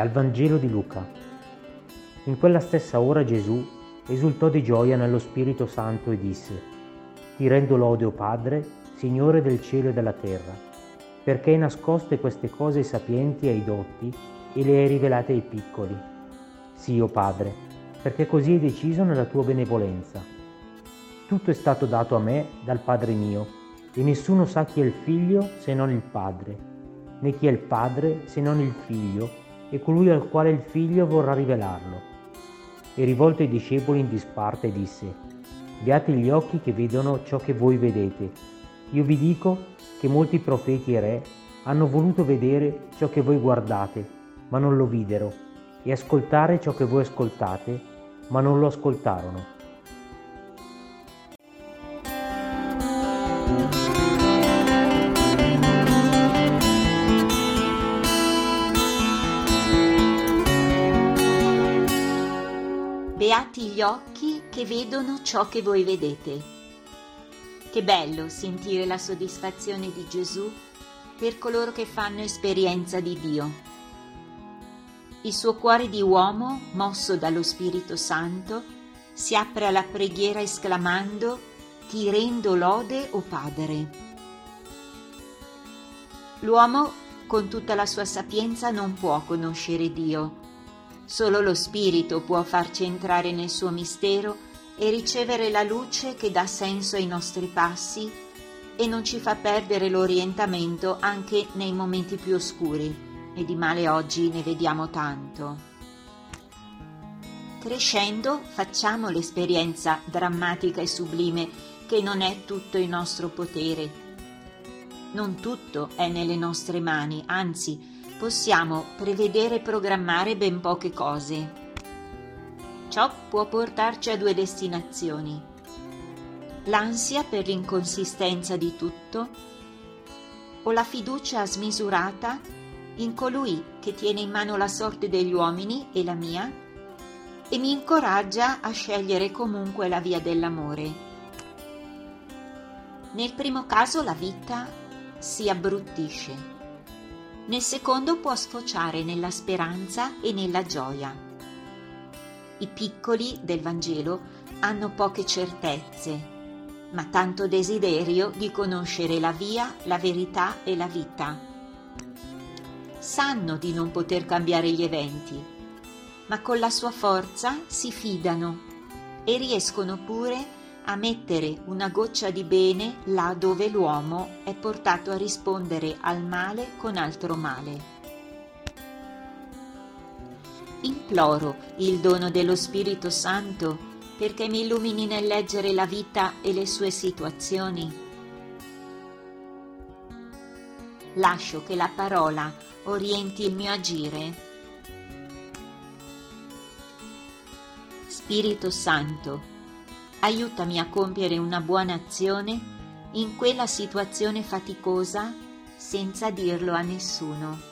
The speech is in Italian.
Dal Vangelo di Luca. In quella stessa ora Gesù esultò di gioia nello Spirito Santo e disse, Ti rendo lode, o Padre, Signore del cielo e della terra, perché hai nascoste queste cose ai sapienti e ai dotti e le hai rivelate ai piccoli. Sì, o Padre, perché così hai deciso nella tua benevolenza. Tutto è stato dato a me dal Padre mio, e nessuno sa chi è il figlio se non il Padre, né chi è il Padre se non il figlio e colui al quale il figlio vorrà rivelarlo. E rivolto ai discepoli in disparte disse, Beati gli occhi che vedono ciò che voi vedete. Io vi dico che molti profeti e re hanno voluto vedere ciò che voi guardate, ma non lo videro, e ascoltare ciò che voi ascoltate, ma non lo ascoltarono. Beati gli occhi che vedono ciò che voi vedete. Che bello sentire la soddisfazione di Gesù per coloro che fanno esperienza di Dio. Il suo cuore di uomo, mosso dallo Spirito Santo, si apre alla preghiera esclamando Ti rendo lode, o Padre. L'uomo, con tutta la sua sapienza, non può conoscere Dio Solo lo Spirito può farci entrare nel suo mistero e ricevere la luce che dà senso ai nostri passi e non ci fa perdere l'orientamento anche nei momenti più oscuri, e di male oggi ne vediamo tanto. Crescendo facciamo l'esperienza drammatica e sublime che non è tutto il nostro potere. Non tutto è nelle nostre mani, anzi possiamo prevedere e programmare ben poche cose. Ciò può portarci a due destinazioni. L'ansia per l'inconsistenza di tutto o la fiducia smisurata in colui che tiene in mano la sorte degli uomini e la mia e mi incoraggia a scegliere comunque la via dell'amore. Nel primo caso la vita si abbruttisce nel secondo può sfociare nella speranza e nella gioia. I piccoli del Vangelo hanno poche certezze, ma tanto desiderio di conoscere la via, la verità e la vita. Sanno di non poter cambiare gli eventi, ma con la sua forza si fidano e riescono pure a a mettere una goccia di bene là dove l'uomo è portato a rispondere al male con altro male. Imploro il dono dello Spirito Santo perché mi illumini nel leggere la vita e le sue situazioni. Lascio che la parola orienti il mio agire. Spirito Santo, aiutami a compiere una buona azione in quella situazione faticosa senza dirlo a nessuno.